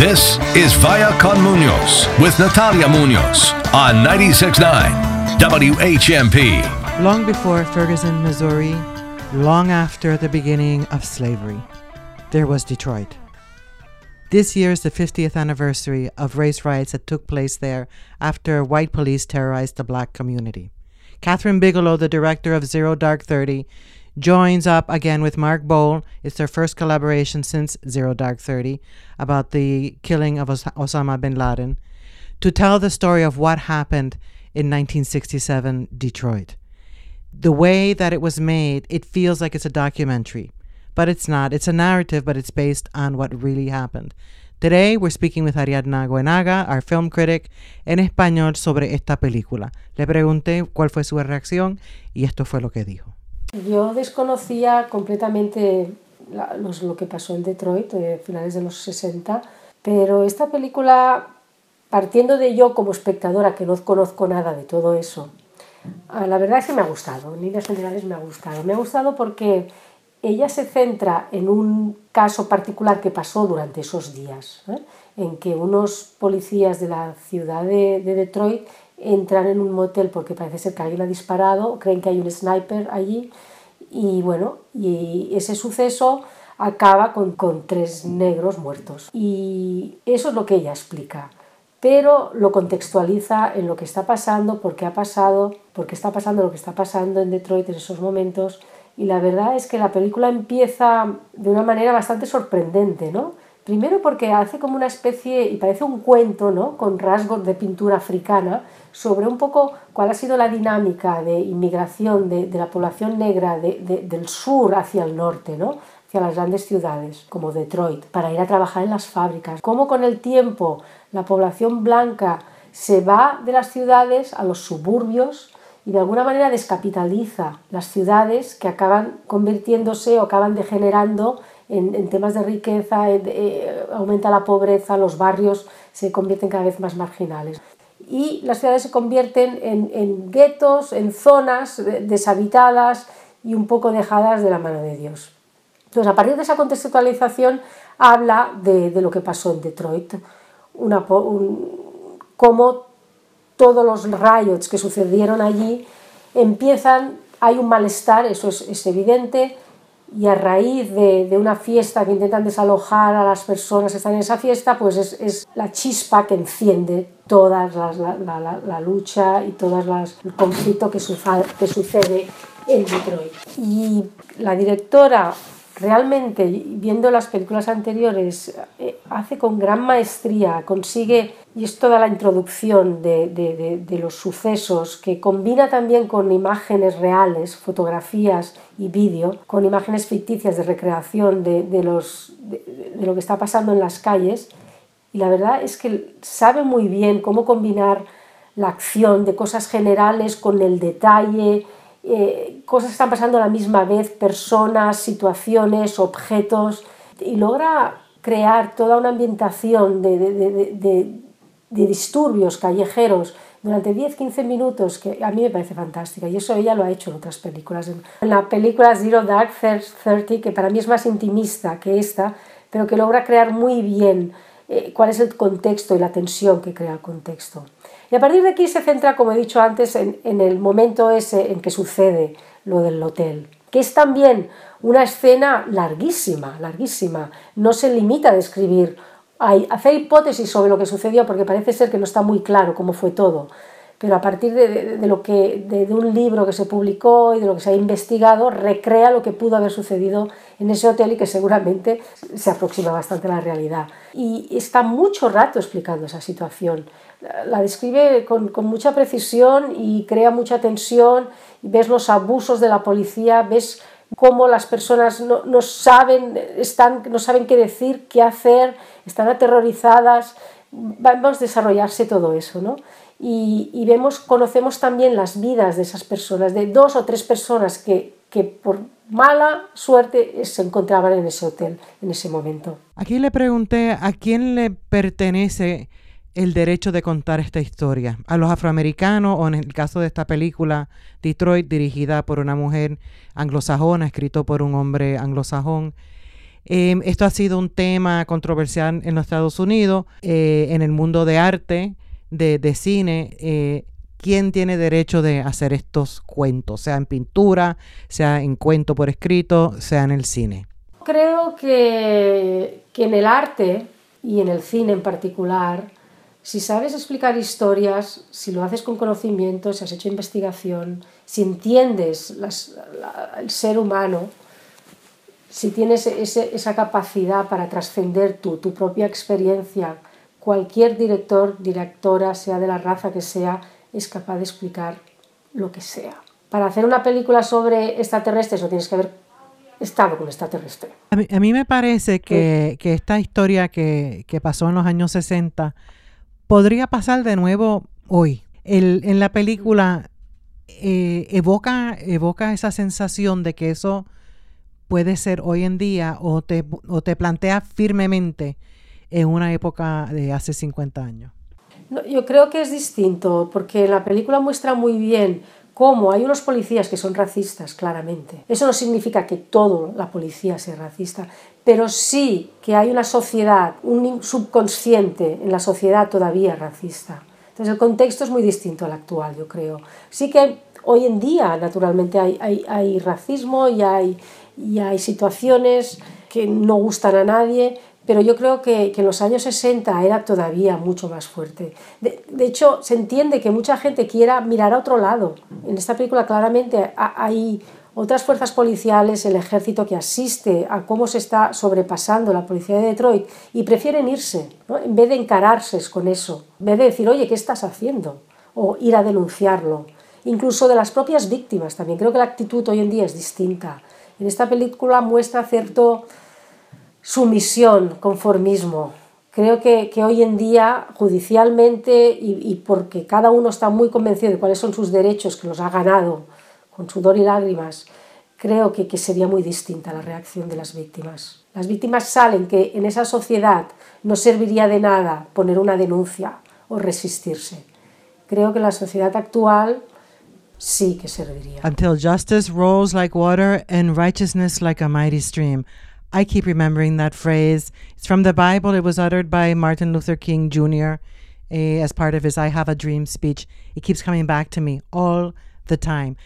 This is Via Con Munoz with Natalia Munoz on 96.9 WHMP. Long before Ferguson, Missouri, long after the beginning of slavery, there was Detroit. This year is the 50th anniversary of race riots that took place there after white police terrorized the black community. Catherine Bigelow, the director of Zero Dark 30, joins up again with Mark Bowl. It's their first collaboration since Zero Dark 30 about the killing of Os- Osama bin Laden to tell the story of what happened in 1967 Detroit. The way that it was made, it feels like it's a documentary, but it's not. It's a narrative, but it's based on what really happened. Today, we're speaking with Ariadna Goenaga, our film critic, en español sobre esta película. Le pregunté cuál fue su reacción y esto fue lo que dijo. Yo desconocía completamente lo que pasó en Detroit a finales de los 60, pero esta película, partiendo de yo como espectadora que no conozco nada de todo eso, ah, la verdad es que me ha gustado, en líneas generales me ha gustado. Me ha gustado porque ella se centra en un caso particular que pasó durante esos días, ¿eh? en que unos policías de la ciudad de Detroit entran en un motel porque parece ser que alguien ha disparado, creen que hay un sniper allí y bueno, y ese suceso acaba con, con tres negros muertos. Y eso es lo que ella explica, pero lo contextualiza en lo que está pasando, por qué ha pasado, por qué está pasando lo que está pasando en Detroit en esos momentos. Y la verdad es que la película empieza de una manera bastante sorprendente, ¿no? Primero porque hace como una especie, y parece un cuento, ¿no? Con rasgos de pintura africana, sobre un poco cuál ha sido la dinámica de inmigración de, de la población negra de- de- del sur hacia el norte, ¿no? hacia las grandes ciudades como Detroit, para ir a trabajar en las fábricas. Cómo con el tiempo la población blanca se va de las ciudades a los suburbios y de alguna manera descapitaliza las ciudades que acaban convirtiéndose o acaban degenerando en, en temas de riqueza, en- eh, aumenta la pobreza, los barrios se convierten cada vez más marginales. Y las ciudades se convierten en, en guetos, en zonas deshabitadas y un poco dejadas de la mano de Dios. Entonces, a partir de esa contextualización, habla de, de lo que pasó en Detroit, una, un- cómo todos los riots que sucedieron allí empiezan, hay un malestar, eso es, es evidente, y a raíz de, de una fiesta que intentan desalojar a las personas que están en esa fiesta, pues es, es la chispa que enciende toda la, la- la- la- lucha y todo el conflicto que, sufa- que sucede en Detroit. Y la directora realmente, viendo las películas anteriores, eh, hace con gran maestría, consigue, y es toda la introducción de, de- de- los sucesos, que combina también con imágenes reales, fotografías y vídeo, con imágenes ficticias de recreación los, de- lo que está pasando en las calles. Y la verdad es que sabe muy bien cómo combinar la acción de cosas generales con el detalle, eh, cosas que están pasando a la misma vez, personas, situaciones, objetos, y logra crear toda una ambientación de- de- disturbios callejeros durante 10-15 minutos que a mí me parece fantástica y eso ella lo ha hecho en otras películas. En la película Zero Dark Thirty, que para mí es más intimista que esta, pero que logra crear muy bien eh, cuál es el contexto y la tensión que crea el contexto. Y a partir de aquí se centra, como he dicho antes, en, en el momento ese en que sucede lo del hotel, que es también una escena larguísima, larguísima. No se limita a describir, a hacer hipótesis sobre lo que sucedió, porque parece ser que no está muy claro cómo fue todo. Pero a partir de, lo que, de, un libro que se publicó y de lo que se ha investigado, recrea lo que pudo haber sucedido en ese hotel y que seguramente se aproxima bastante a la realidad. Y está mucho rato explicando esa situación. La- describe con, mucha precisión y crea mucha tensión. Ves los abusos de la policía, ves cómo las personas no, no saben, están, no saben qué decir, qué hacer, están aterrorizadas. Vamos a desarrollarse todo eso, ¿no? Y, y vemos, conocemos también las vidas de esas personas, de dos o tres personas que, que por mala suerte se encontraban en ese hotel en ese momento. Aquí le pregunté a quién le pertenece el derecho de contar esta historia, a los afroamericanos o en el caso de esta película Detroit dirigida por una mujer anglosajona, escrito por un hombre anglosajón. Em, esto ha sido un tema controversial en los Estados Unidos, eh, en el mundo de arte, de, cine. Eh, ¿Quién tiene derecho de hacer estos cuentos, sea en pintura, sea en cuento por escrito, sea en el cine? Creo que en el arte y en el cine en particular, si sabes explicar historias, si lo haces con conocimiento, si has hecho investigación, si entiendes el ser humano, si tienes esa capacidad para trascender tu, tu propia experiencia, cualquier director, directora, sea de la raza que sea, es capaz de explicar lo que sea. Para hacer una película sobre extraterrestres no tienes que haber estado con extraterrestre. A mí, a mí me parece que, que esta historia que, que, pasó en los años 60 podría pasar de nuevo hoy. El, en la película eh, evoca, evoca esa sensación de que eso puede ser hoy en día o te, o te plantea firmemente en una época de hace 50 años. No, yo creo que es distinto, porque la película muestra muy bien cómo hay unos policías que son racistas, claramente. Eso no significa que toda la policía sea racista, pero sí que hay una sociedad, un subconsciente en la sociedad todavía racista. Entonces el contexto es muy distinto al actual, yo creo. Sí que hoy en día, naturalmente, hay, hay, hay racismo y hay, y hay situaciones que no gustan a nadie, pero yo creo que, que, en los años 60 era todavía mucho más fuerte. De, hecho, se entiende que mucha gente quiera mirar a otro lado. En esta película claramente hay otras fuerzas policiales, el ejército que asiste a cómo se está sobrepasando la policía de Detroit y prefieren irse, ¿no? en vez de encararse con eso, en vez de decir, oye, ¿qué estás haciendo? O ir a denunciarlo. Incluso de las propias víctimas también. Creo que la actitud hoy en día es distinta. En esta película muestra cierto sumisión, conformismo. Creo que, que hoy en día, judicialmente, y, y, porque cada uno está muy convencido de cuáles son sus derechos, que los ha ganado con sudor y lágrimas, creo que, que sería muy distinta la reacción de las víctimas. Las víctimas salen que en esa sociedad no serviría de nada poner una denuncia o resistirse. Creo que la sociedad actual sí que serviría. Until justice rolls like water and righteousness like a mighty stream. I keep remembering that phrase. It's from the Bible. It was uttered by Martin Luther King Jr. Uh, as part of his I Have a Dream speech. It keeps coming back to me all the time.